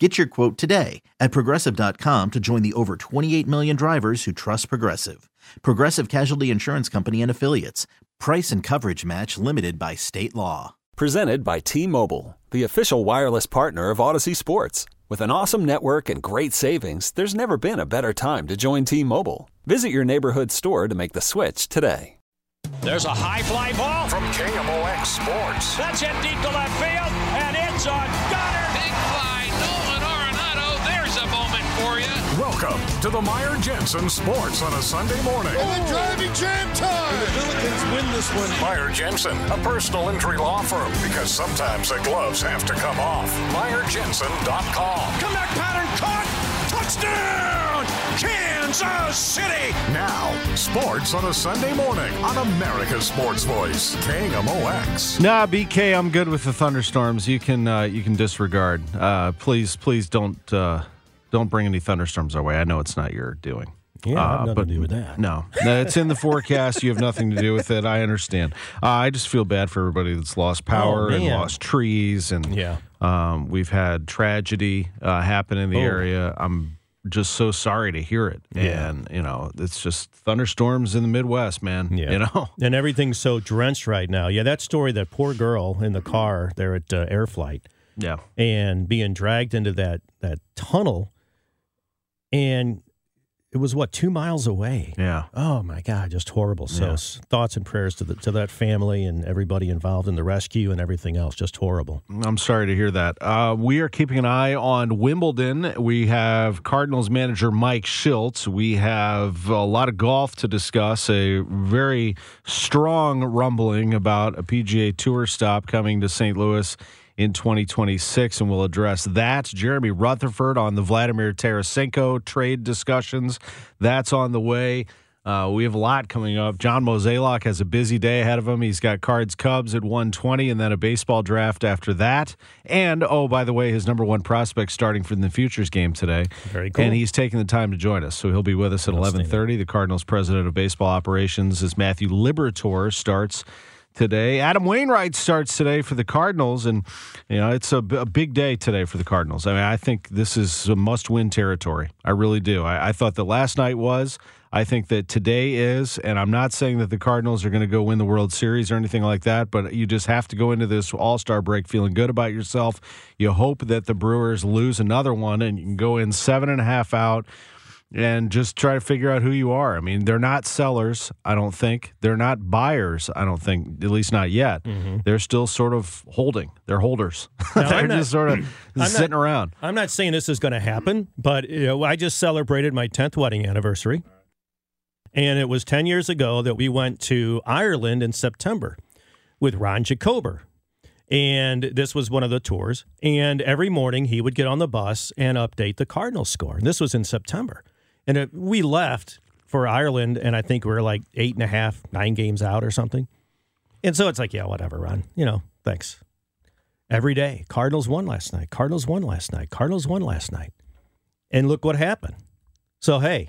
Get your quote today at progressive.com to join the over 28 million drivers who trust Progressive. Progressive Casualty Insurance Company and Affiliates. Price and coverage match limited by state law. Presented by T Mobile, the official wireless partner of Audacy Sports. With an awesome network and great savings, there's never been a better time to join T Mobile. Visit your neighborhood store to make the switch today. There's a high fly ball from KMOX Sports. That's hit deep to left field, and it's a gunner. Welcome to the Meyer Jensen Sports on a Sunday morning. And the driving jam time. And the Billikens win this one. Meyer Jensen, a personal injury law firm, because sometimes the gloves have to come off. MeyerJensen.com. Comeback pattern caught. Touchdown, Kansas City. Now, sports on a Sunday morning on America's Sports Voice, KMOX. Nah, BK, I'm good with the thunderstorms. You can uh, you can disregard. Uh, please, please don't uh, don't bring any thunderstorms our way. I know it's not your doing. Yeah, Uh, nothing but to do with that. No, no, it's in the forecast. You have nothing to do with it. I understand. Uh, I just feel bad for everybody that's lost power and Oh, man. lost trees, and Yeah. um, we've had tragedy uh, happen in the Oh. area. I'm just so sorry to hear it. Yeah. And you know, it's just thunderstorms in the Midwest, man. Yeah. You know. And everything's so drenched right now. Yeah, that story, that poor girl in the car there at uh, Air Flight Yeah. and being dragged into that, that tunnel. And it was, what, two miles away? Yeah. Oh, my God, just horrible. So Yeah. thoughts and prayers to, the, to that family and everybody involved in the rescue and everything else. Just horrible. I'm sorry to hear that. Uh, we are keeping an eye on Wimbledon. We have Cardinals manager Mike Shildt. We have a lot of golf to discuss. A very strong rumbling about a PGA Tour stop coming to St. Louis in 2026, and we'll address that. Jeremy Rutherford on the Vladimir Tarasenko trade discussions. That's on the way. Uh, we have a lot coming up. John Mozeliak has a busy day ahead of him. He's got Cards Cubs at 120 and then a baseball draft after that. And, oh, by the way, his number one prospect starting for the Futures game today. Very cool. And he's taking the time to join us. So he'll be with us at 1130. The Cardinals president of baseball operations is Matthew Liberatore starts today. Adam Wainwright starts today for the Cardinals, and you know it's a, big day today for the Cardinals. I mean, I think this is a must-win territory. I really do. I, I thought that last night was. I think that today is, and I'm not saying that the Cardinals are going to go win the World Series or anything like that, but you just have to go into this All Star break feeling good about yourself. You hope that the Brewers lose another one, and you can go in seven and a half out and just try to figure out who you are. I mean, they're not sellers, I don't think. They're not buyers, I don't think, at least not yet. Mm-hmm. They're still sort of holding. They're holders. Now, they're I'm not- just sort of not- sitting around. I'm not saying this is going to happen, but you know, I just celebrated my 10th wedding anniversary. And it was 10 years ago that we went to Ireland in September with Ron Jacober. And this was one of the tours. And every morning he would get on the bus and update the Cardinals score. And this was in September. And it, we left for Ireland, and I think we were like eight and a half, nine games out or something. And so it's like, yeah, whatever, Ron. You know, thanks every day. Cardinals won last night. Cardinals won last night. Cardinals won last night. And look what happened. So hey,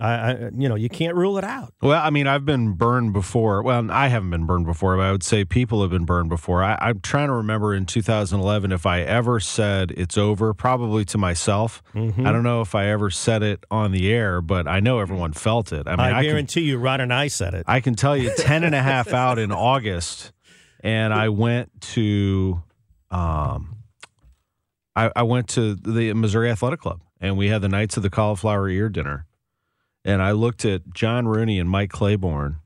I, I you know you can't rule it out. Well, I mean, I've been burned before. Well, I haven't been burned before, but I would say people have been burned before. I, I'm trying to remember in 2011 if I ever said it's over, probably to myself. Mm-hmm. I don't know if I ever said it on the air, but I know everyone felt it. I mean, I, I, can, guarantee you, Ron and I said it. I can tell you 10 and a half out in August, and I went to, um, I, I went to the Missouri Athletic Club, and we had the Knights of the Cauliflower Ear dinner. And I looked at John Rooney and Mike Claiborne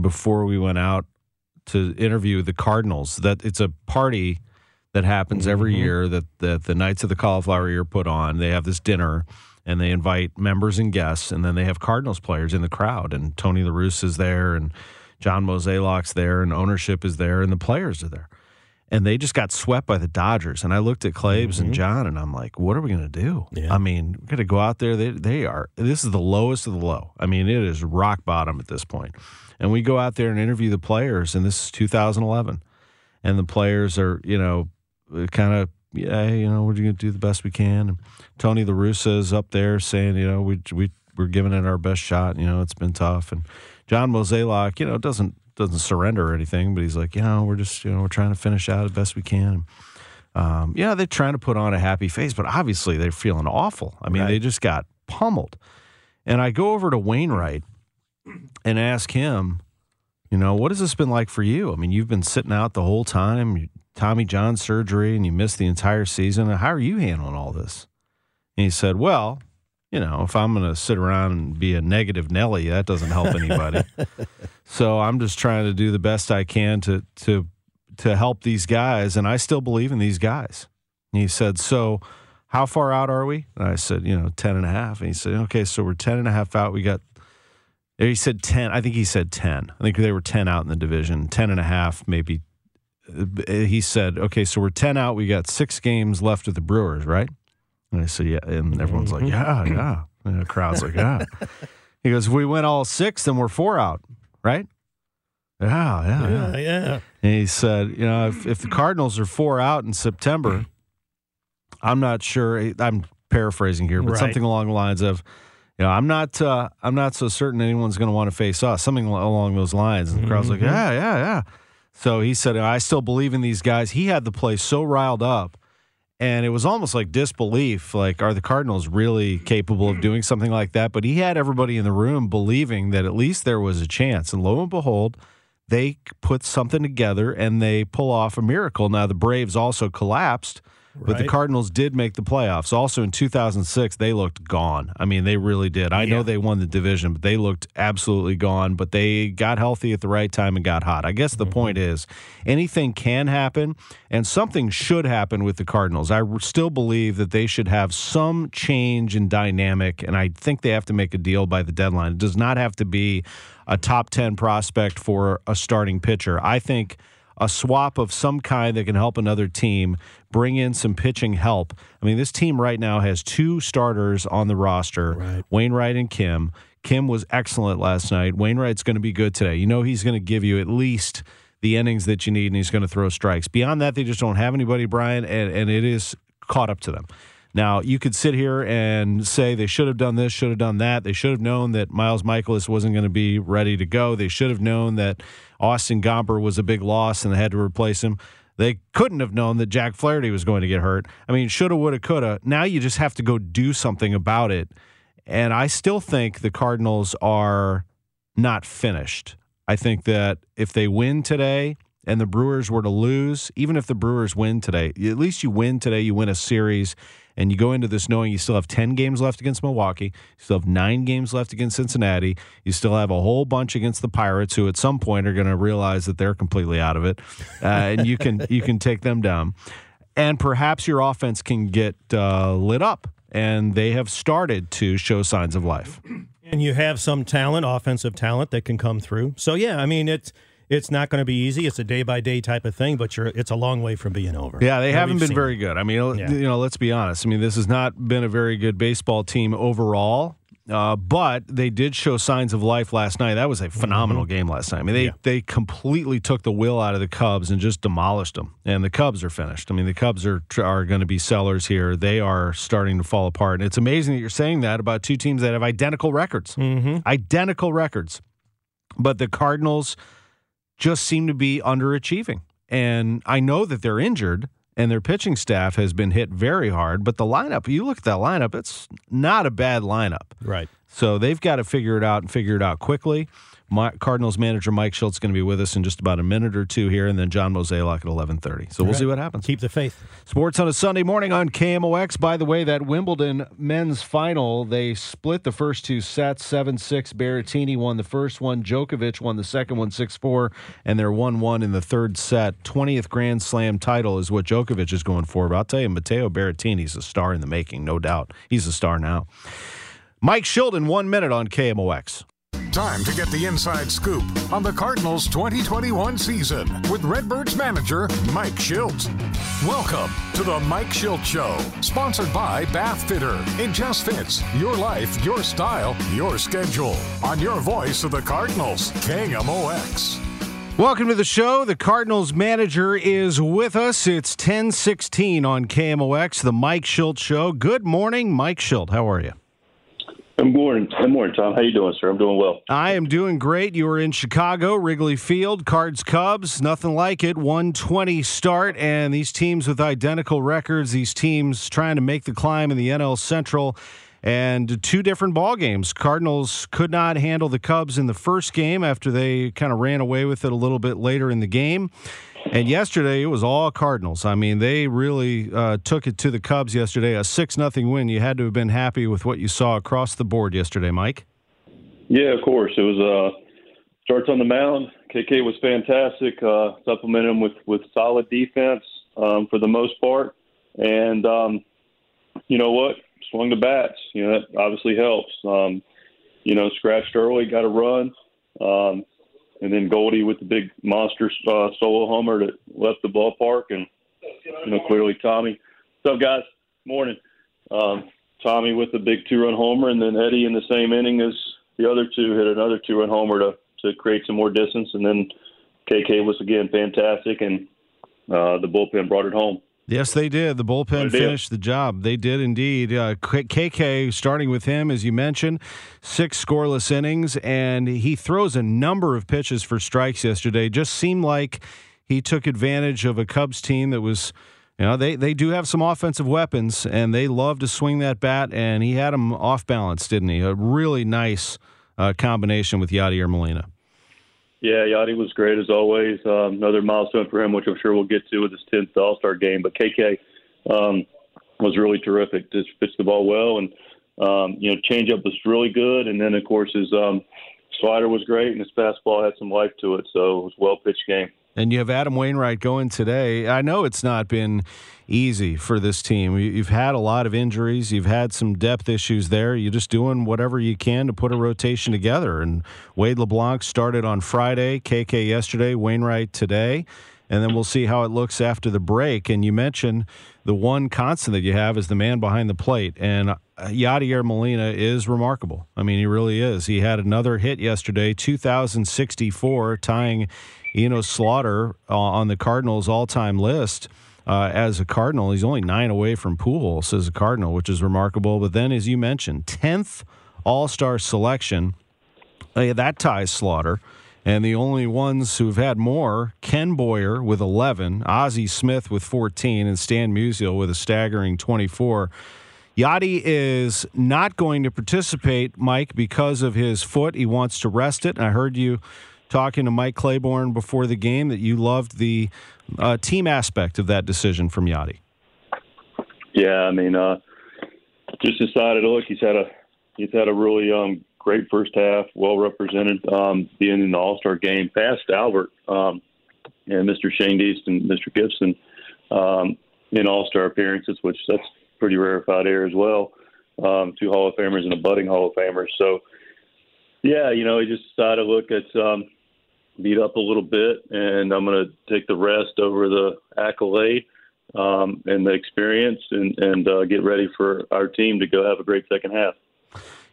before we went out to interview the Cardinals. That it's a party that happens every mm-hmm. year that, that the Knights of the Cauliflower Ear put on. They have this dinner and they invite members and guests, and then they have Cardinals players in the crowd. And Tony La Russa is there, and John Mozeliak's there, and ownership is there, and the players are there. And they just got swept by the Dodgers. And I looked at Claves and mm-hmm. John, and I'm like, what are we going to do? Yeah. I mean, we're going to go out there. They, they are, this is the lowest of the low. I mean, it is rock bottom at this point. And we go out there and interview the players, and this is 2011. And the players are, you know, kind of, yeah, you know, we're going to do the best we can. And Tony La Russa is up there saying, you know, we, we, we're giving it our best shot. You know, it's been tough. And John Mozeliak, you know, doesn't doesn't surrender or anything, but he's like, you know, we're just, you know, we're trying to finish out as best we can. Um, yeah, they're trying to put on a happy face, but obviously they're feeling awful. I mean, Right. they just got pummeled. And I go over to Wainwright and ask him, you know, what has this been like for you? I mean, you've been sitting out the whole time, you- Tommy John surgery, and you missed the entire season. How are you handling all this? And he said, well, you know, if I'm going to sit around and be a negative Nelly, that doesn't help anybody. so I'm just trying to do the best I can to to to help these guys, and I still believe in these guys. And he said, so how far out are we? And I said, you know, 10 and a half. And he said, okay, so we're 10 and a half out. We got, he said 10. I think he said 10. I think they were 10 out in the division, 10 and a half, maybe. Uh, He said, okay, so we're 10 out. We got six games left with the Brewers, right? And I said, yeah. And everyone's like, yeah, yeah. And the crowd's like, yeah. He goes, if we win all six, then we're four out, right? Yeah, yeah, yeah. Yeah, yeah. And he said, you know, if, if the Cardinals are four out in September, I'm not sure. I'm paraphrasing here, but Right. something along the lines of, you know, I'm not, uh, I'm not so certain anyone's going to want to face us. Something along those lines. And the crowd's like, yeah, yeah, yeah. So he said, I still believe in these guys. He had the place so riled up. And it was almost like disbelief. Like, are the Cardinals really capable of doing something like that? But he had everybody in the room believing that at least there was a chance. And lo and behold, they put something together and they pull off a miracle. Now, the Braves also collapsed, but the Cardinals did make the playoffs. Also in 2006, they looked gone. I mean, they really did. I know they won the division, but they looked absolutely gone. But they got healthy at the right time and got hot. I guess the Mm-hmm. point is anything can happen, and something should happen with the Cardinals. I still believe that they should have some change in dynamic, and I think they have to make a deal by the deadline. It does not have to be a top 10 prospect for a starting pitcher. I think a swap of some kind that can help another team bring in some pitching help. I mean, this team right now has two starters on the roster Right. Wainwright and Kim. Kim was excellent last night. Wainwright's going to be good today. You know, he's going to give you at least the innings that you need, and he's going to throw strikes. Beyond that, they just don't have anybody, Brian, and, and it is caught up to them. Now, you could sit here and say they should have done this, should have done that. They should have known that Miles Mikolas wasn't going to be ready to go. They should have known that Austin Gomber was a big loss and they had to replace him. They couldn't have known that Jack Flaherty was going to get hurt. I mean, shoulda, woulda, coulda. Now you just have to go do something about it. And I still think the Cardinals are not finished. I think that if they win today and the Brewers were to lose, even if the Brewers win today, at least you win today, you win a series, and you go into this knowing you still have 10 games left against Milwaukee, you still have nine games left against Cincinnati, you still have a whole bunch against the Pirates, who at some point are going to realize that they're completely out of it, uh, and you can you can take them down, and perhaps your offense can get uh, lit up, and they have started to show signs of life. And you have some talent, offensive talent that can come through. So yeah, I mean it's it's not going to be easy. It's a day by day type of thing, but you're it's a long way from being over. Yeah, they haven't been seen very good. I mean, Yeah. you know, let's be honest. I mean, this has not been a very good baseball team overall. Uh, but they did show signs of life last night. That was a phenomenal game last night. I mean, they Yeah. they completely took the will out of the Cubs and just demolished them. And the Cubs are finished. I mean, the Cubs are are going to be sellers here. They are starting to fall apart. And it's amazing that you're saying that about two teams that have identical records, Mm-hmm. identical records. But the Cardinals just seem to be underachieving. And I know that they're injured and their pitching staff has been hit very hard, but the lineup, you look at that lineup, it's not a bad lineup. Right. So they've got to figure it out and figure it out quickly. My, Cardinals manager Mike Shildt is going to be with us in just about a minute or two here, and then John Mozeliak at eleven thirty. So we'll Right. see what happens. Keep the faith. Sports on a Sunday morning on KMOX. By the way, that Wimbledon men's final, they split the first two sets 7 6. Berrettini won the first one. Djokovic won the second one 6 4. And they're 1 1 in the third set. 20th Grand Slam title is what Djokovic is going for. But I'll tell you, Matteo Berrettini's a star in the making, no doubt. He's a star now. Mike Shilden, one minute on KMOX. Time to get the inside scoop on the Cardinals 2021 season with Redbirds manager Mike Shildt. Welcome to the Mike Shildt Show, sponsored by Bath Fitter. It just fits your life, your style, your schedule. On your voice of the Cardinals, KMOX. Welcome to the show. The Cardinals manager is with us. It's 1016 on KMOX, the Mike Shildt Show. Good morning, Mike Shildt. How are you? Good morning. Good morning, Tom. How you doing, sir? I'm doing well. I am doing great. You were in Chicago, Wrigley Field, Cards Cubs, nothing like it. 120 start, and these teams with identical records, these teams trying to make the climb in the NL Central and two different ball games. Cardinals could not handle the Cubs in the first game after they kind of ran away with it a little bit later in the game. And yesterday it was all Cardinals. I mean, they really uh, took it to the Cubs yesterday. A six nothing win. You had to have been happy with what you saw across the board yesterday, Mike. Yeah, of course. It was uh, starts on the mound. KK was fantastic. Uh, supplemented him with with solid defense um, for the most part, and um, you know what? Swung the bats. You know that obviously helps. Um, you know, scratched early, got a run. Um, and then Goldie with the big monster uh, solo homer that left the ballpark, and you know clearly Tommy. What's up, guys? Morning. Um, Tommy with the big two-run homer, and then Eddie in the same inning as the other two hit another two-run homer to to create some more distance, and then KK was again fantastic, and uh, the bullpen brought it home. Yes, they did. The bullpen finished the job. They did indeed. Uh, KK, starting with him, as you mentioned, six scoreless innings, and he throws a number of pitches for strikes yesterday. Just seemed like he took advantage of a Cubs team that was, you know, they, they do have some offensive weapons, and they love to swing that bat, and he had them off balance, didn't he? A really nice uh, combination with Yadier Molina. Yeah, Yadi was great as always. Um, another milestone for him, which I'm sure we'll get to with his 10th All Star game. But KK um, was really terrific. Just pitched the ball well, and um, you know, changeup was really good. And then of course his um, slider was great, and his fastball had some life to it. So it was a well pitched game. And you have Adam Wainwright going today. I know it's not been easy for this team. You've had a lot of injuries. You've had some depth issues there. You're just doing whatever you can to put a rotation together. And Wade LeBlanc started on Friday, KK yesterday, Wainwright today. And then we'll see how it looks after the break. And you mentioned the one constant that you have is the man behind the plate. And uh, Yadier Molina is remarkable. I mean, he really is. He had another hit yesterday, 2,064, tying Enos Slaughter uh, on the Cardinals' all-time list. Uh, as a Cardinal, he's only nine away from Pujols as a Cardinal, which is remarkable. But then, as you mentioned, tenth All-Star selection uh, that ties Slaughter. And the only ones who've had more, Ken Boyer with 11, Ozzie Smith with 14, and Stan Musial with a staggering 24. Yadi is not going to participate, Mike, because of his foot. He wants to rest it. And I heard you talking to Mike Claiborne before the game that you loved the uh, team aspect of that decision from Yadi. Yeah, I mean, uh, just decided. To look, he's had a he's had a really um, great first half, well represented, um, being in the All Star game, past Albert um, and Mr. Schoendienst and Mr. Gibson um, in All Star appearances, which that's pretty rarefied air as well. Um, two Hall of Famers and a budding Hall of Famer. So, yeah, you know, he just decided look at um, beat up a little bit, and I'm going to take the rest over the accolade um, and the experience, and, and uh, get ready for our team to go have a great second half.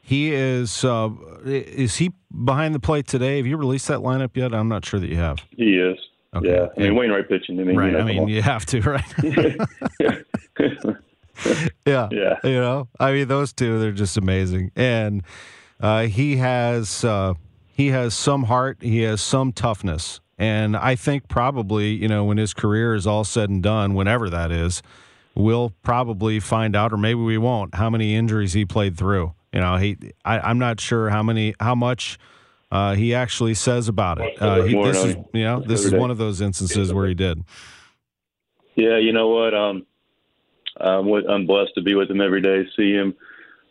He is. Uh, is he behind the plate today? Have you released that lineup yet? I'm not sure that you have. He is. Okay. Yeah, I mean Wainwright pitching. I mean, right. You know, I mean, you have to, right? yeah. Yeah. You know, I mean, those two, they're just amazing, and uh, he has uh, he has some heart. He has some toughness, and I think probably you know when his career is all said and done, whenever that is, we'll probably find out, or maybe we won't, how many injuries he played through. You know, he I, am not sure how many how much uh, he actually says about it. Uh, he, this is you know this is one of those instances where he did. Yeah, you know what? Um, I'm, I'm blessed to be with him every day, see him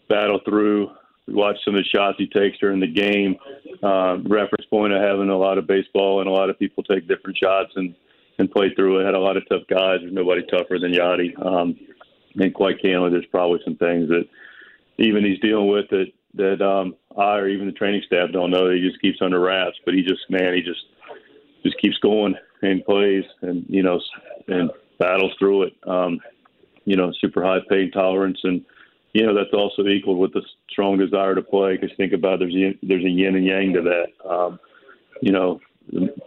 battle through. Watch some of the shots he takes during the game. Uh, reference point of having a lot of baseball and a lot of people take different shots and and play through it. Had a lot of tough guys. There's nobody tougher than Yadi. Um, and quite candidly, there's probably some things that even he's dealing with that that um, I or even the training staff don't know. He just keeps under wraps, but he just man, he just just keeps going and plays and you know and battles through it. Um, you know, super high pain tolerance and you know that's also equal with the strong desire to play. Because think about it, there's there's a yin and yang to that. Um, you know,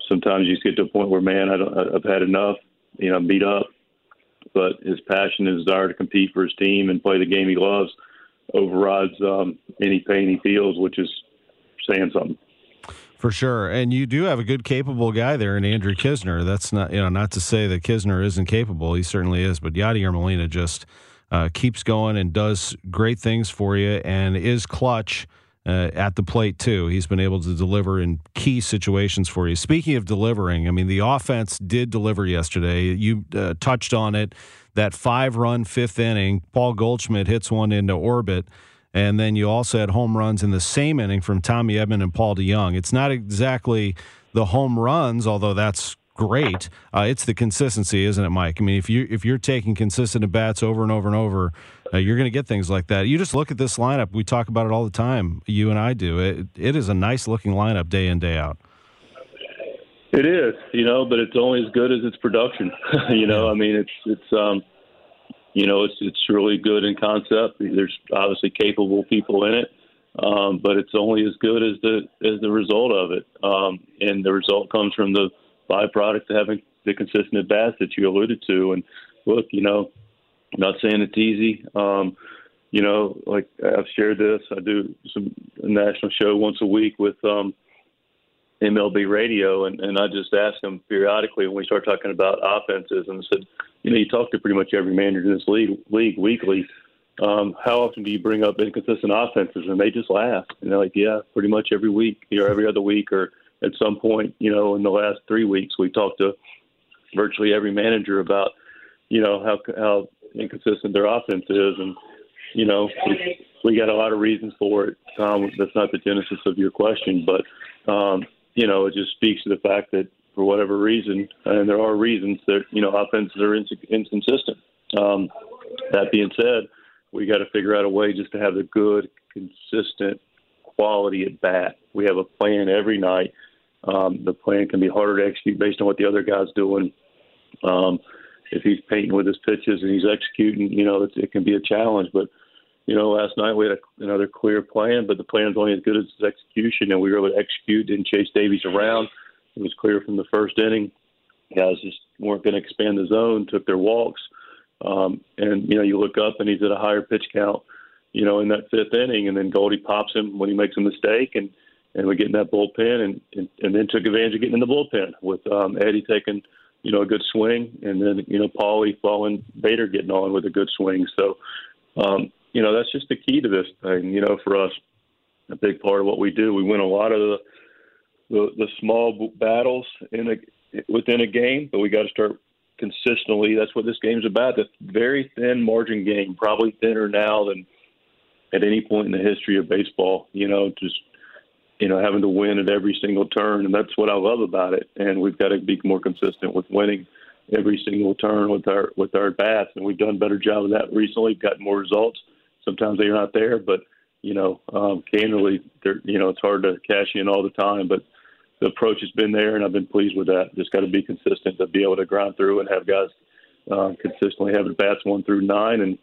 sometimes you just get to a point where man, I don't, I've had enough. You know, I'm beat up. But his passion and desire to compete for his team and play the game he loves overrides um, any pain he feels, which is saying something. For sure, and you do have a good, capable guy there in Andrew Knizner. That's not you know not to say that Knizner isn't capable. He certainly is, but Yadier Molina just uh, keeps going and does great things for you and is clutch. Uh, at the plate too. He's been able to deliver in key situations for you. Speaking of delivering, I mean the offense did deliver yesterday. You uh, touched on it. That five-run fifth inning, Paul Goldschmidt hits one into orbit, and then you also had home runs in the same inning from Tommy Edman and Paul DeJong. It's not exactly the home runs, although that's great. Uh, it's the consistency, isn't it, Mike? I mean, if you if you're taking consistent at bats over and over and over, uh, you're going to get things like that. You just look at this lineup. We talk about it all the time. You and I do. It it is a nice looking lineup day in day out. It is, you know, but it's only as good as its production. you know, I mean, it's it's um, you know, it's it's really good in concept. There's obviously capable people in it. Um, but it's only as good as the as the result of it, um, and the result comes from the byproduct of having the consistent at bats that you alluded to. And look, you know, I'm not saying it's easy. Um, you know, like I've shared this, I do some a national show once a week with um, MLB radio, and, and I just ask them periodically when we start talking about offenses, and I said, you know, you talk to pretty much every manager in this league, league weekly. Um, how often do you bring up inconsistent offenses? And they just laugh, and they're like, yeah, pretty much every week, or every other week, or at some point, you know, in the last three weeks, we talked to virtually every manager about, you know, how how inconsistent their offense is, and you know, we, we got a lot of reasons for it. Um, that's not the genesis of your question, but um, you know, it just speaks to the fact that for whatever reason, and there are reasons that you know offenses are inconsistent. Um, that being said, we got to figure out a way just to have the good, consistent quality at bat. We have a plan every night um, the plan can be harder to execute based on what the other guy's doing. Um, if he's painting with his pitches and he's executing, you know, it, it can be a challenge. But you know, last night we had a, another clear plan, but the plan's only as good as its execution, and we were able to execute and chase Davies around. It was clear from the first inning. Guys just weren't going to expand the zone, took their walks, um, and you know, you look up and he's at a higher pitch count, you know, in that fifth inning, and then Goldie pops him when he makes a mistake, and and we get in that bullpen, and, and and then took advantage of getting in the bullpen with um, Eddie taking you know a good swing, and then you know Paulie following Bader getting on with a good swing. So um, you know that's just the key to this thing. You know, for us, a big part of what we do, we win a lot of the the, the small battles in a within a game, but we got to start consistently. That's what this game's about. The very thin margin game, probably thinner now than at any point in the history of baseball. You know, just you know, having to win at every single turn, and that's what I love about it. And we've got to be more consistent with winning every single turn with our with our bats, and we've done a better job of that recently. Got more results. Sometimes they're not there, but you know, um, candidly, you know, it's hard to cash in all the time, but the approach has been there, and I've been pleased with that. Just got to be consistent to be able to grind through and have guys uh, consistently the bats one through nine, and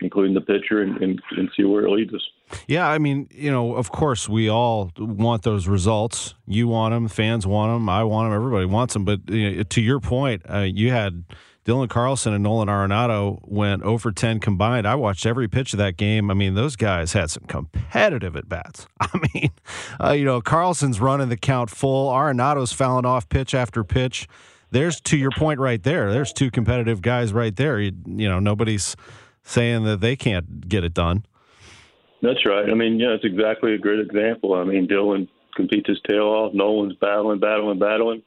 including the pitcher, and, and, and see where it leads us. Yeah, I mean, you know, of course, we all want those results. You want them, fans want them, I want them, everybody wants them. But you know, to your point, uh, you had Dylan Carlson and Nolan Arenado went over 10 combined. I watched every pitch of that game. I mean, those guys had some competitive at bats. I mean, uh, you know, Carlson's running the count full, Arenado's fouling off pitch after pitch. There's to your point right there. There's two competitive guys right there. You, you know, nobody's saying that they can't get it done. That's right. I mean, yeah, it's exactly a great example. I mean, Dylan competes his tail off. Nolan's battling, battling, battling.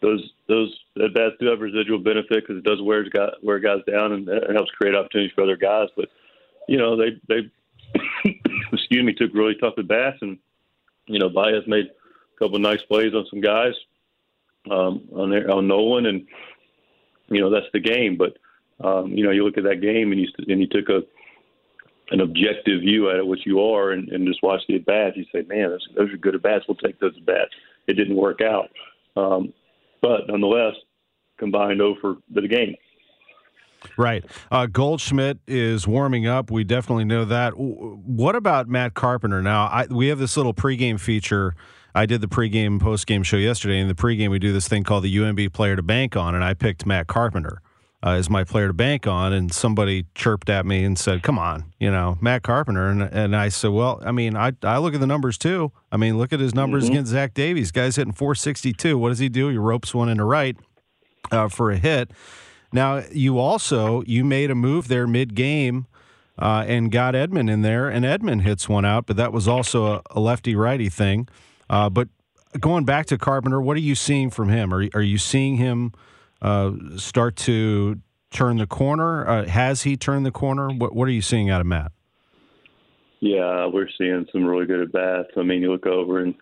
Those those at bats do have residual benefit because it does wear guys wear guys down and it helps create opportunities for other guys. But you know, they they excuse me took really tough at bats, and you know, Baez made a couple of nice plays on some guys um, on there on Nolan, and you know that's the game. But um, you know, you look at that game and you and you took a an objective view at it, which you are, and, and just watch the at bats, you say, man, those, those are good at bats. We'll take those at bats. It didn't work out, um, but nonetheless, combined over the game. Right. Uh, Goldschmidt is warming up. We definitely know that. What about Matt Carpenter? Now, I, we have this little pregame feature. I did the pregame postgame show yesterday. In the pregame, we do this thing called the UMB player to bank on, and I picked Matt Carpenter uh, as my player to bank on. And somebody chirped at me and said, "Come on, you know, Matt Carpenter." And and I said, "Well, I mean, I I look at the numbers too. I mean, look at his numbers mm-hmm. against Zach Davies. Guy's hitting 462. What does he do? He ropes one into right uh, for a hit." Now you also you made a move there mid game. Uh, and got Edman in there, and Edman hits one out, but that was also a, a lefty righty thing. Uh, but going back to Carpenter, what are you seeing from him? Are, are you seeing him uh, start to turn the corner? Uh, has he turned the corner? What, what are you seeing out of Matt? Yeah, we're seeing some really good at bats. I mean, you look over in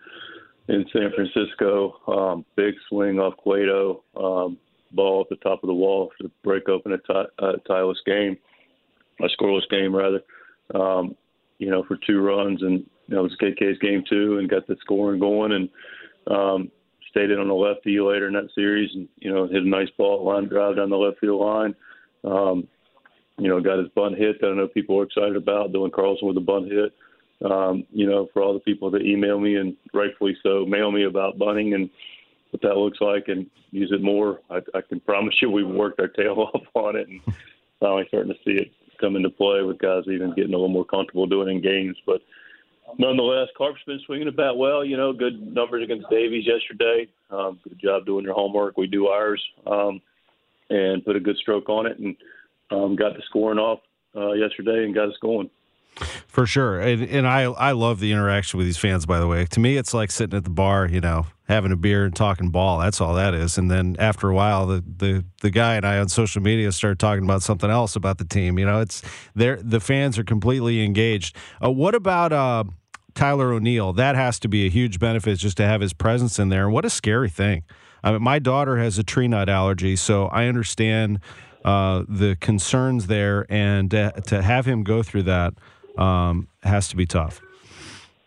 in San Francisco, um, big swing off Cueto, um, ball at the top of the wall to break open a, tie, a tieless game, a scoreless game rather. Um, you know, for two runs, and you know, it was KK's game two, and got the scoring going, and um, stayed in on the lefty later in that series, and you know, hit a nice ball line drive down the left field line. Um, you know, got his bunt hit that I know people are excited about. Dylan Carlson with a bunt hit. Um, you know, for all the people that email me and rightfully so mail me about bunting and what that looks like and use it more. I, I can promise you we've worked our tail off on it and finally starting to see it come into play with guys even getting a little more comfortable doing it in games. But nonetheless, Carp's been swinging bat well. You know, good numbers against Davies yesterday. Um, good job doing your homework. We do ours um, and put a good stroke on it and um, got the scoring off uh, yesterday and got us going. For sure, and, and, I I love the interaction with these fans. By the way, to me, it's like sitting at the bar, you know, having a beer and talking ball. That's all that is. And then after a while, the the the guy and I on social media start talking about something else about the team. You know, it's there. The fans are completely engaged. Uh, what about uh, Tyler O'Neill? That has to be a huge benefit just to have his presence in there. And what a scary thing. I mean, my daughter has a tree nut allergy, so I understand uh, the concerns there, and to, to have him go through that um, has to be tough.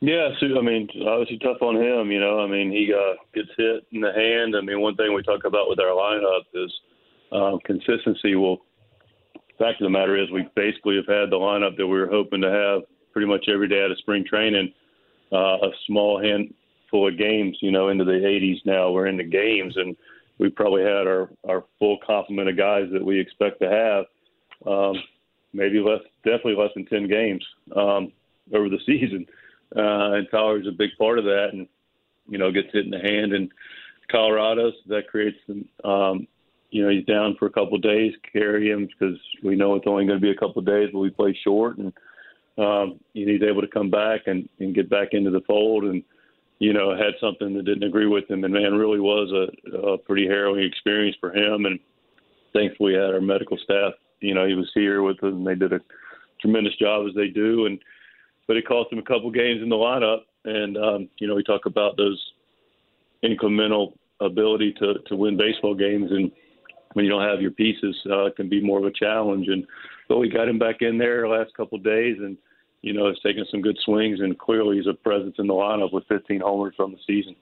Yeah, so, I mean, obviously tough on him. You know, I mean, he uh, gets hit in the hand. I mean, one thing we talk about with our lineup is um, consistency. Well, fact of the matter is, we basically have had the lineup that we were hoping to have pretty much every day out of spring training. Uh, a small handful of games, you know, into the 80s now. We're in the games, and we probably had our our full complement of guys that we expect to have. Um, maybe less, definitely less than ten games um, over the season. Uh, and Tyler's a big part of that, and you know gets hit in the hand. And Colorado, so that creates some. Um, you know, he's down for a couple of days. Carry him because we know it's only going to be a couple of days, but we play short, and um, you know he's able to come back and, and get back into the fold. And you know, had something that didn't agree with him, and man, really was a, a pretty harrowing experience for him. And thankfully, had our medical staff you know he was here with them. They did a tremendous job as they do, and but it cost him a couple games in the lineup. And um, you know we talk about those incremental ability to to win baseball games, and when you don't have your pieces, uh, it can be more of a challenge. And but we got him back in there the last couple of days, and you know has taken some good swings, and clearly he's a presence in the lineup with 15 homers from the season.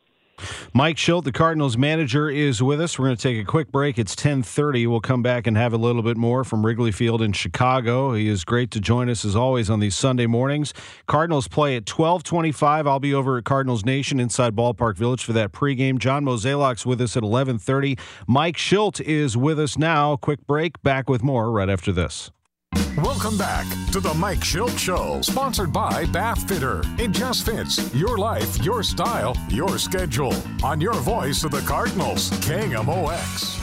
Mike Shildt, the Cardinals manager, is with us. We're going to take a quick break. It's 1030. We'll come back and have a little bit more from Wrigley Field in Chicago. He is great to join us, as always, on these Sunday mornings. Cardinals play at 1225. I'll be over at Cardinals Nation inside Ballpark Village for that pregame. John Mozeliak's with us at 1130. Mike Shildt is with us now. Quick break. Back with more right after this. Welcome back to the Mike Shildt Show, sponsored by Bath Fitter. It just fits your life, your style, your schedule. On your voice of the Cardinals, KMOX.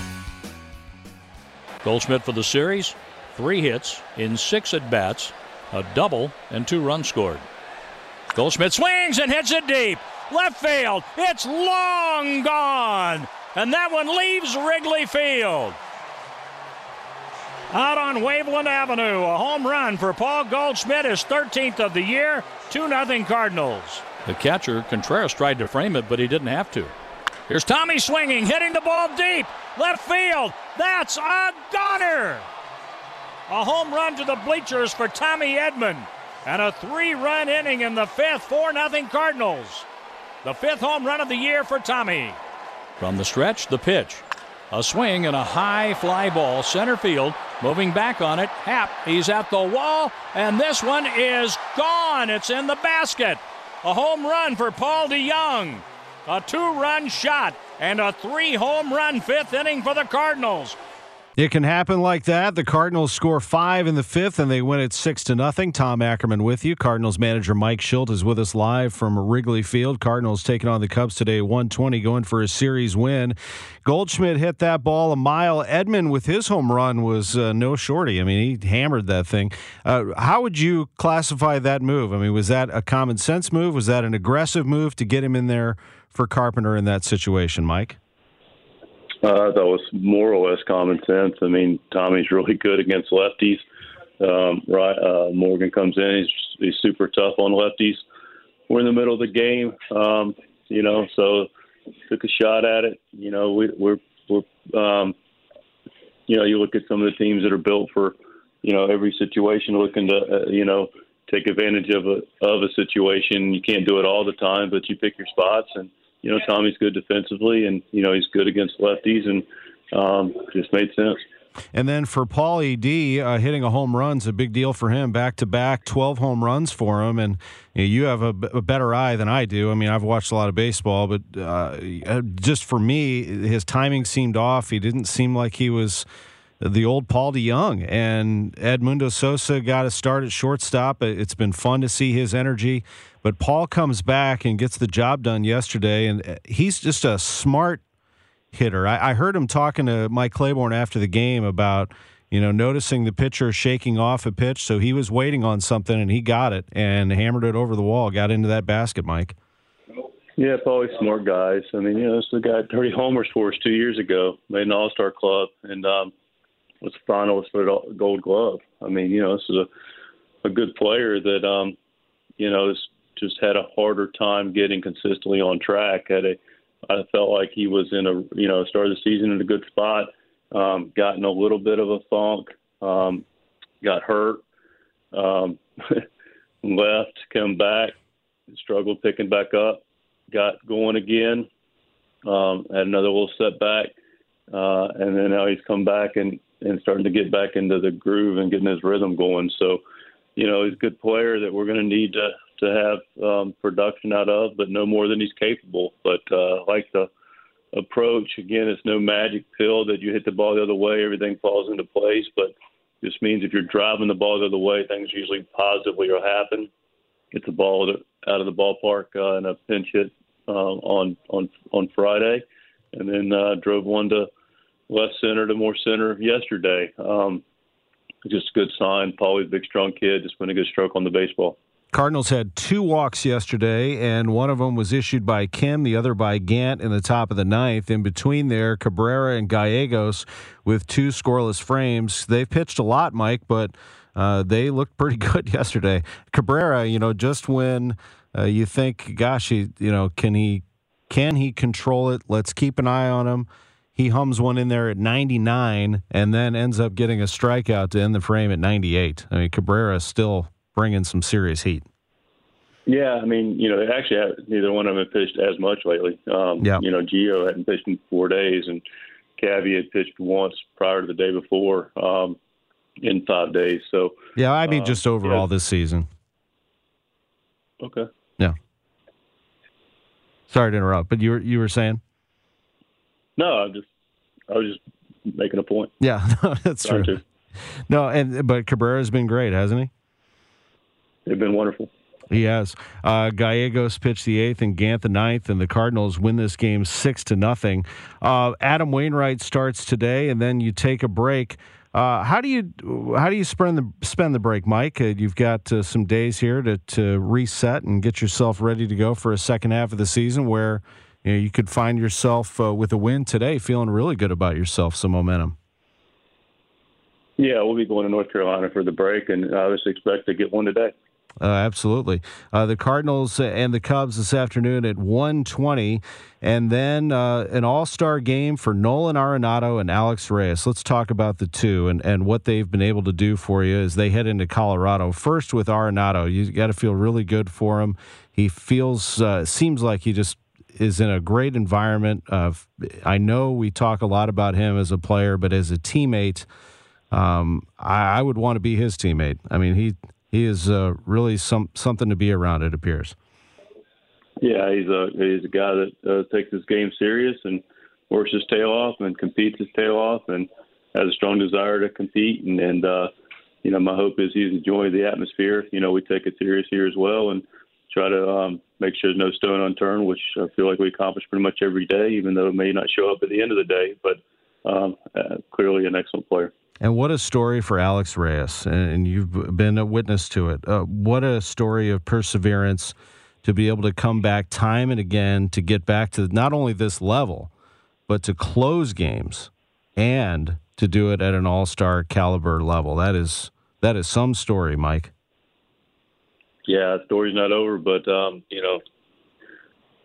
Goldschmidt for the series, three hits in six at bats, a double, and two runs scored. Goldschmidt swings and hits it deep. Left field. It's long gone. And that one leaves Wrigley Field out on Waveland Avenue. A home run for Paul Goldschmidt, his 13th of the year. 2 0 Cardinals. The catcher, Contreras, tried to frame it, but he didn't have to. Here's Tommy swinging, hitting the ball deep. Left field. That's a goner. A home run to the bleachers for Tommy Edman. and a three-run inning in the fifth, 4 nothing Cardinals. The fifth home run of the year for Tommy. From the stretch, the pitch. A swing and a high fly ball, center field. Moving back on it, Hap. He's at the wall, and this one is gone. It's in the basket. A home run for Paul DeJong. A two run shot and a three home run fifth inning for the Cardinals. It can happen like that. The Cardinals score five in the fifth, and they win it six to nothing. Tom Ackerman with you. Cardinals manager Mike Shildt is with us live from Wrigley Field. Cardinals taking on the Cubs today, 120, going for a series win. Goldschmidt hit that ball a mile. Edman with his home run was uh, no shorty. I mean, he hammered that thing. Uh, how would you classify that move? I mean, was that a common sense move? Was that an aggressive move to get him in there for Carpenter in that situation, Mike? Uh, that was more or less common sense. I mean, Tommy's really good against lefties. Um, right, uh, Morgan comes in; he's, he's super tough on lefties. We're in the middle of the game, um, you know, so took a shot at it. You know, we, we're we're um, you know, you look at some of the teams that are built for you know every situation, looking to uh, you know take advantage of a of a situation. You can't do it all the time, but you pick your spots and you know, Tommy's good defensively, and you know he's good against lefties, and um, just made sense. And then for Paulie D, uh, hitting a home run is a big deal for him. Back to back, 12 home runs for him. And you, know, you have a, a, better eye than I do. I mean, I've watched a lot of baseball, but uh, just for me, his timing seemed off. He didn't seem like he was the old Paul DeJong. And Edmundo Sosa got a start at shortstop. It's been fun to see his energy. But Paul comes back and gets the job done yesterday, and uh, he's just a smart hitter. I, I heard him talking to Mike Claiborne after the game about you know, noticing the pitcher shaking off a pitch. So he was waiting on something and he got it and hammered it over the wall, got into that basket, Mike. Yeah, Paul's smart guys. I mean, you know, this is the guy 30 homers for us two years ago, made an all star club, and um, was a finalist for the gold glove. I mean, you know, this is a, a good player that, um, you know, is just had a harder time getting consistently on track. Had a, I felt like he was in a, you know, started the season in a good spot. Um, got a little bit of a funk. Um, got hurt. Um, left, come back, struggled picking back up. Got going again. Um, had another little setback, uh, and then now he's come back and and starting to get back into the groove and getting his rhythm going. So, you know, he's a good player that we're going to need to to have um, production out of, but no more than he's capable. But uh, like the approach, again, it's no magic pill that you hit the ball the other way, everything falls into place. But this means if you're driving the ball the other way, things usually positively will happen. Get the ball out of the ballpark uh, in a pinch hit uh, on on on Friday, and then uh, drove one to left center to more center yesterday. Um, just a good sign. Paulie's a big, strong kid. Just been a good stroke on the baseball. Cardinals had two walks yesterday, and one of them was issued by Kim, the other by Gant in the top of the ninth. In between there, Cabrera and Gallegos with two scoreless frames. They've pitched a lot, Mike, but uh, they looked pretty good yesterday. Cabrera, you know, just when uh, you think, gosh, he, you know, can he can he control it? Let's keep an eye on him. He hums one in there at 99 and then ends up getting a strikeout to end the frame at 98. I mean, Cabrera is still bringing some serious heat. Yeah, I mean, you know, actually, neither one of them have pitched as much lately. Um, yeah. You know, Gio hadn't pitched in four days, and Cavi had pitched once prior to the day before um, in five days. So yeah, I mean, uh, just overall yeah. this season. Okay. Yeah. Sorry to interrupt, but you were you were saying? No, I just I was just making a point. Yeah, that's Trying true. To. No, and but Cabrera's been great, hasn't he? they've been wonderful. He has. Uh, Gallegos pitched the eighth and Gant the ninth, and the Cardinals win this game six to nothing. Uh, Adam Wainwright starts today, and then you take a break. Uh, how do you how do you spend the spend the break, Mike? Uh, you've got uh, some days here to, to reset and get yourself ready to go for a second half of the season, where you, know, you could find yourself uh, with a win today, feeling really good about yourself, some momentum. Yeah, we'll be going to North Carolina for the break, and I obviously expect to get one today. Uh, absolutely. Uh, the Cardinals and the Cubs this afternoon at 1:20, and then uh, an All-Star game for Nolan Arenado and Alex Reyes. Let's talk about the two and, and what they've been able to do for you as they head into Colorado. First with Arenado, you got to feel really good for him. He feels uh, seems like he just is in a great environment. I know we talk a lot about him as a player, but as a teammate, um, I, I would want to be his teammate. I mean, he he is uh, really some something to be around. It appears. Yeah, he's a he's a guy that uh, takes his game serious and works his tail off and competes his tail off and has a strong desire to compete. And, and uh, you know, my hope is he's enjoying the atmosphere. You know, we take it serious here as well and try to um, make sure no stone unturned, which I feel like we accomplish pretty much every day, even though it may not show up at the end of the day. But um, uh, clearly, an excellent player. And what a story for Alex Reyes, and you've been a witness to it. Uh, what a story of perseverance to be able to come back time and again to get back to not only this level, but to close games and to do it at an all-star caliber level. That is that is some story, Mike. Yeah, story's not over, but um, you know,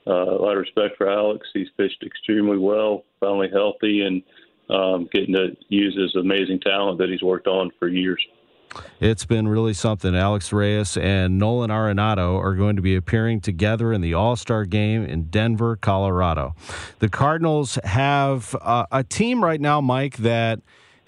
uh, a lot of respect for Alex. He's pitched extremely well, finally healthy, and um, getting to use his amazing talent that he's worked on for years. It's been really something. Alex Reyes and Nolan Arenado are going to be appearing together in the All Star game in Denver, Colorado. The Cardinals have uh, a team right now, Mike, that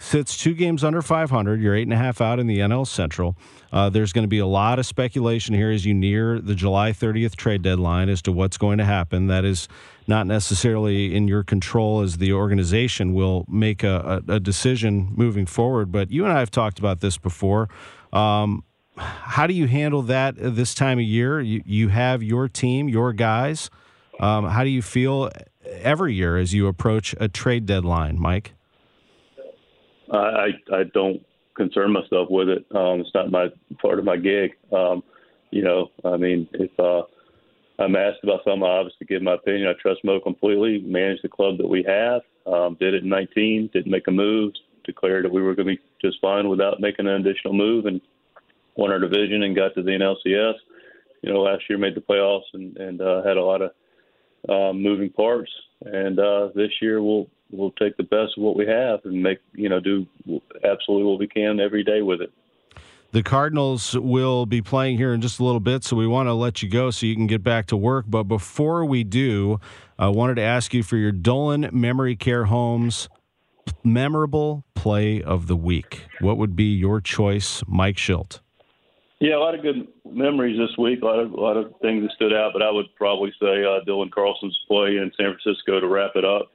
sits two games under 500. You're eight and a half out in the NL Central. Uh, there's going to be a lot of speculation here as you near the July 30th trade deadline as to what's going to happen. That is not necessarily in your control as the organization will make a, a, a decision moving forward. But you and I have talked about this before. Um, how do you handle that this time of year? You, you have your team, your guys. Um, how do you feel every year as you approach a trade deadline, Mike? I I don't concern myself with it. Um, it's not my part of my gig. Um, you know, I mean, if uh, I'm asked about something, I obviously give my opinion. I trust Mo completely. Manage the club that we have. Um, did it in 19. Didn't make a move. Declared that we were going to be just fine without making an additional move, and won our division and got to the NLCS. You know, last year made the playoffs and, and uh, had a lot of uh, moving parts. And uh, this year we'll we'll take the best of what we have and make you know do absolutely what we can every day with it. The Cardinals will be playing here in just a little bit, so we want to let you go so you can get back to work. But before we do, I wanted to ask you for your Dolan Memory Care Homes memorable play of the week. What would be your choice, Mike Shildt? Yeah, a lot of good memories this week. A lot of a lot of things that stood out, but I would probably say uh, Dylan Carlson's play in San Francisco to wrap it up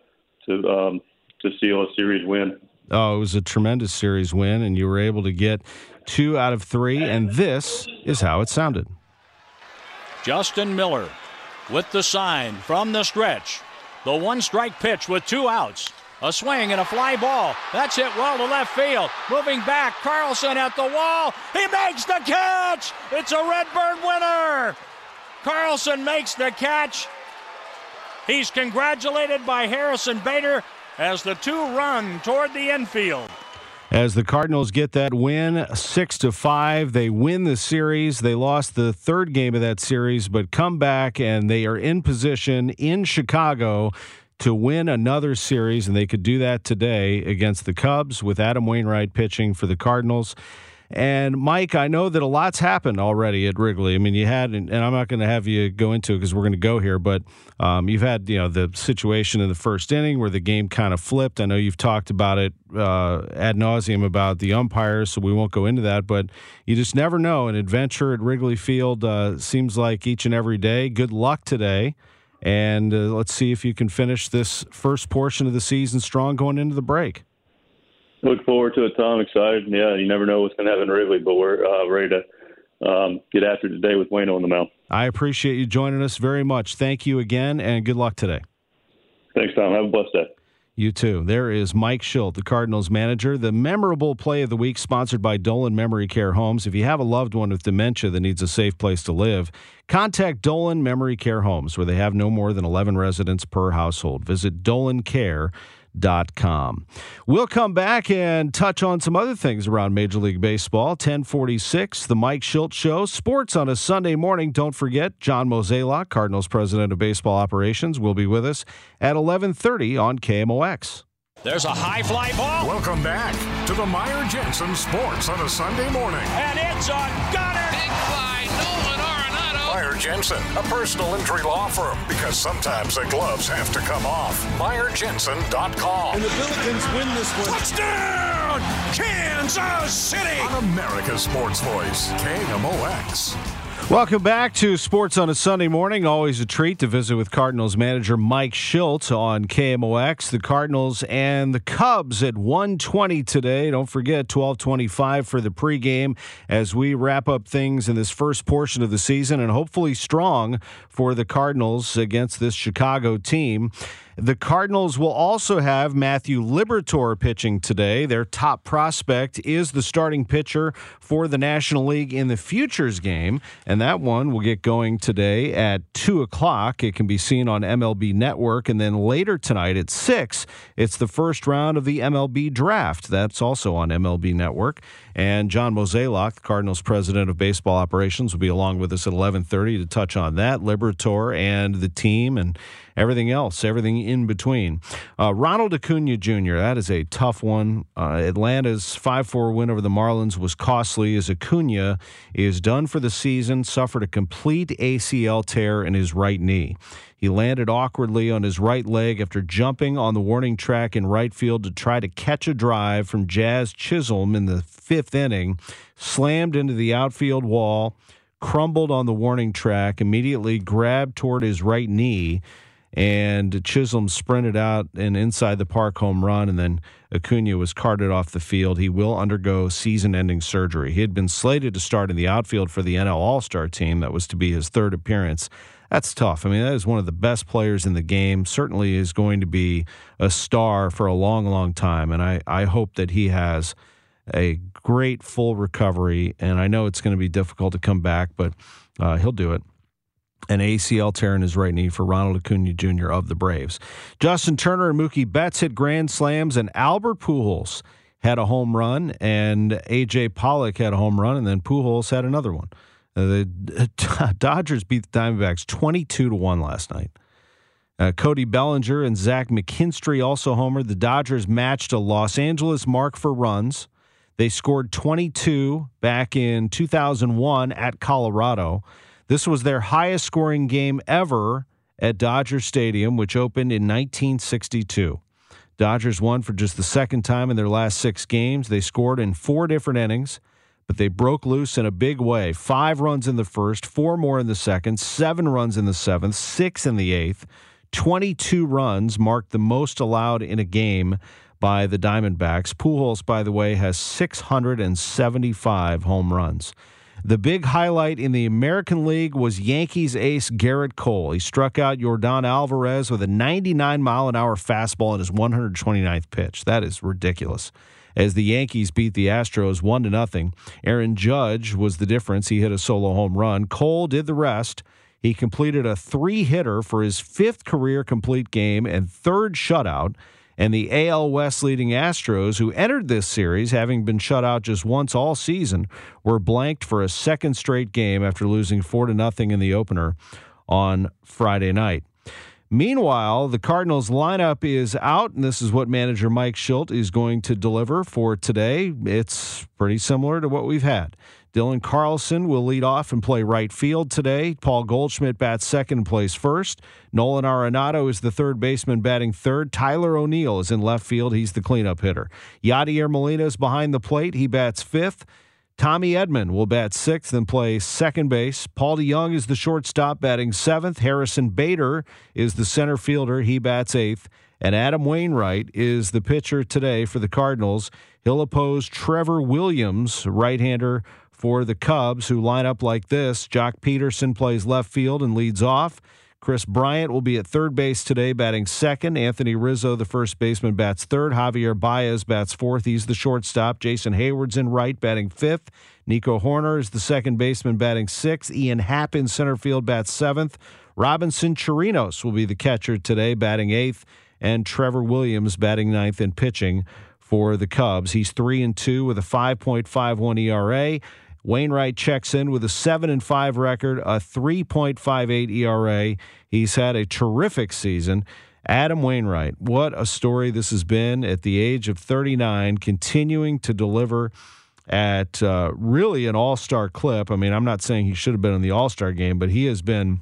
to um, to seal a series win. Oh, it was a tremendous series win, and you were able to get two out of three, and this is how it sounded. Justin Miller with the sign from the stretch. The one strike pitch with two outs. A swing and a fly ball. That's hit well to left field. Moving back, Carlson at the wall. He makes the catch. It's a Redbird winner. Carlson makes the catch. He's congratulated by Harrison Bader as the two run toward the infield. As the Cardinals get that win, six to five, they win the series. They lost the third game of that series, but come back and they are in position in Chicago to win another series, and they could do that today against the Cubs with Adam Wainwright pitching for the Cardinals. And Mike, I know that a lot's happened already at Wrigley. I mean, you had, and I'm not going to have you go into it because we're going to go here, but um, you've had, you know, the situation in the first inning where the game kind of flipped. I know you've talked about it uh, ad nauseum about the umpires, so we won't go into that. But you just never know. An adventure at Wrigley Field uh, seems like each and every day. Good luck today. And uh, let's see if you can finish this first portion of the season strong going into the break. Look forward to it, Tom. Excited. Yeah, you never know what's going to happen in Wrigley, but we're uh, ready to um, get after today with Wayno on the mound. I appreciate you joining us very much. Thank you again, and good luck today. Thanks, Tom. Have a blessed day. You too. There is Mike Shildt, the Cardinals manager. The memorable play of the week, sponsored by Dolan Memory Care Homes. If you have a loved one with dementia that needs a safe place to live, contact Dolan Memory Care Homes, where they have no more than 11 residents per household. Visit dolancare.com Com. We'll come back and touch on some other things around Major League Baseball. 1046, the Mike Shildt Show. Sports on a Sunday morning. Don't forget, John Mozeliak, Cardinals President of Baseball Operations, will be with us at 1130 on KMOX. There's a high fly ball. Welcome back to the Meyer Jensen Sports on a Sunday morning. And it's a gunner. Big fly, Nolan Arenado. Meyer Jensen, a personal injury law firm, because sometimes the gloves have to come off. MeyerJensen.com. And the Billikens win this one. Touchdown! Kansas City! On America's Sports Voice, KMOX. Welcome back to Sports on a Sunday morning. Always a treat to visit with Cardinals manager Mike Shildt on KMOX. The Cardinals and the Cubs at 120 today. Don't forget 1225 for the pregame as we wrap up things in this first portion of the season and hopefully strong for the Cardinals against this Chicago team. The Cardinals will also have Matthew Liberatore pitching today. Their top prospect is the starting pitcher for the National League in the Futures game, and that one will get going today at 2 o'clock. It can be seen on MLB Network, and then later tonight at 6, it's the first round of the MLB Draft. That's also on MLB Network. And John Mozeliak, the Cardinals president of baseball operations, will be along with us at 11:30 to touch on that Liberatore and the team and everything else, everything in between. Uh, Ronald Acuna Jr. That is a tough one. Uh, Atlanta's 5-4 win over the Marlins was costly as Acuna is done for the season. Suffered a complete ACL tear in his right knee. He landed awkwardly on his right leg after jumping on the warning track in right field to try to catch a drive from Jazz Chisholm in the fifth inning, slammed into the outfield wall, crumbled on the warning track, immediately grabbed toward his right knee, and Chisholm sprinted out and inside the park home run, and then Acuna was carted off the field. He will undergo season ending surgery. He had been slated to start in the outfield for the NL All Star team. That was to be his third appearance that's tough. I mean, that is one of the best players in the game. Certainly is going to be a star for a long, long time. And I, I hope that he has a great full recovery. And I know it's going to be difficult to come back, but uh, he'll do it. An ACL tear in his right knee for Ronald Acuna Jr. of the Braves. Justin Turner and Mookie Betts hit grand slams, and Albert Pujols had a home run, and AJ Pollock had a home run, and then Pujols had another one. Uh, the Dodgers beat the Diamondbacks 22 to 1 last night. Uh, Cody Bellinger and Zach McKinstry also homered. The Dodgers matched a Los Angeles mark for runs. They scored 22 back in 2001 at Colorado. This was their highest scoring game ever at Dodger Stadium, which opened in 1962. Dodgers won for just the second time in their last six games. They scored in four different innings but they broke loose in a big way. Five runs in the first, four more in the second, seven runs in the seventh, six in the eighth. 22 runs marked the most allowed in a game by the Diamondbacks. Pujols, by the way, has 675 home runs. The big highlight in the American League was Yankees ace Gerrit Cole. He struck out Yordan Alvarez with a 99 mile an hour fastball in his 129th pitch. That is ridiculous as the Yankees beat the Astros 1 to nothing. Aaron Judge was the difference. He hit a solo home run. Cole did the rest. He completed a three hitter for his fifth career complete game and third shutout. And the AL West leading Astros, who entered this series having been shut out just once all season, were blanked for a second straight game after losing 4 to nothing in the opener on Friday night. Meanwhile, the Cardinals lineup is out, and this is what manager Mike Shildt is going to deliver for today. It's pretty similar to what we've had. Dylan Carlson will lead off and play right field today. Paul Goldschmidt bats second and plays first. Nolan Arenado is the third baseman batting third. Tyler O'Neill is in left field. He's the cleanup hitter. Yadier Molina is behind the plate. He bats fifth. Tommy Edman will bat sixth and play second base. Paul DeJong is the shortstop, batting seventh. Harrison Bader is the center fielder. He bats eighth. And Adam Wainwright is the pitcher today for the Cardinals. He'll oppose Trevor Williams, right hander for the Cubs, who line up like this. Joc Pederson plays left field and leads off. Kris Bryant will be at third base today, batting second. Anthony Rizzo, the first baseman, bats third. Javier Baez bats fourth. He's the shortstop. Jason Heyward's in right, batting fifth. Nico Hoerner is the second baseman, batting sixth. Ian Happ in center field bats seventh. Robinson Chirinos will be the catcher today, batting eighth. and Trevor Williams batting ninth and pitching for the Cubs. He's 3 and 2 with a 5.51 ERA. Wainwright checks in with a 7 and 5 record, a 3.58 ERA. He's had a terrific season. Adam Wainwright, what a story this has been at the age of 39, continuing to deliver at uh, really an all star clip. I mean, I'm not saying he should have been in the all star game, but he has been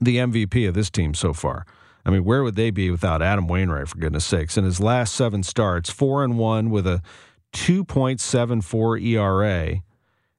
the MVP of this team so far. I mean, where would they be without Adam Wainwright, for goodness sakes? In his last seven starts, four and one with a 2.74 ERA.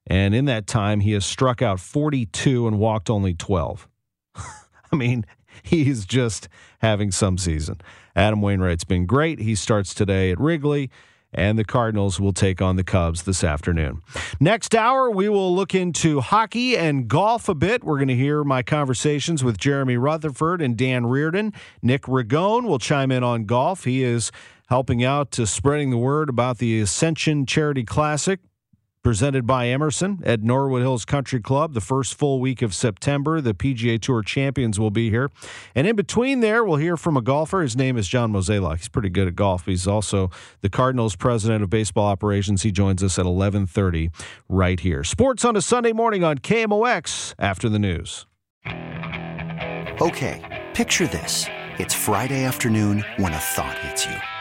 And in that time, he has struck out 42 and walked only 12. I mean, he's just having some season. Adam Wainwright's been great. He starts today at Wrigley and the Cardinals will take on the Cubs this afternoon. Next hour, we will look into hockey and golf a bit. We're going to hear my conversations with Jeremy Rutherford and Dan Reardon. Nick Ragone will chime in on golf. He is helping out to spreading the word about the Ascension Charity Classic presented by Emerson at Norwood Hills Country Club. The first full week of September, the PGA Tour champions will be here. And in between there, we'll hear from a golfer. His name is John Mozeliak. He's pretty good at golf. He's also the Cardinals president of baseball operations. He joins us at 11:30 right here. Sports on a Sunday morning on KMOX after the news. Okay, picture this. It's Friday afternoon when a thought hits you.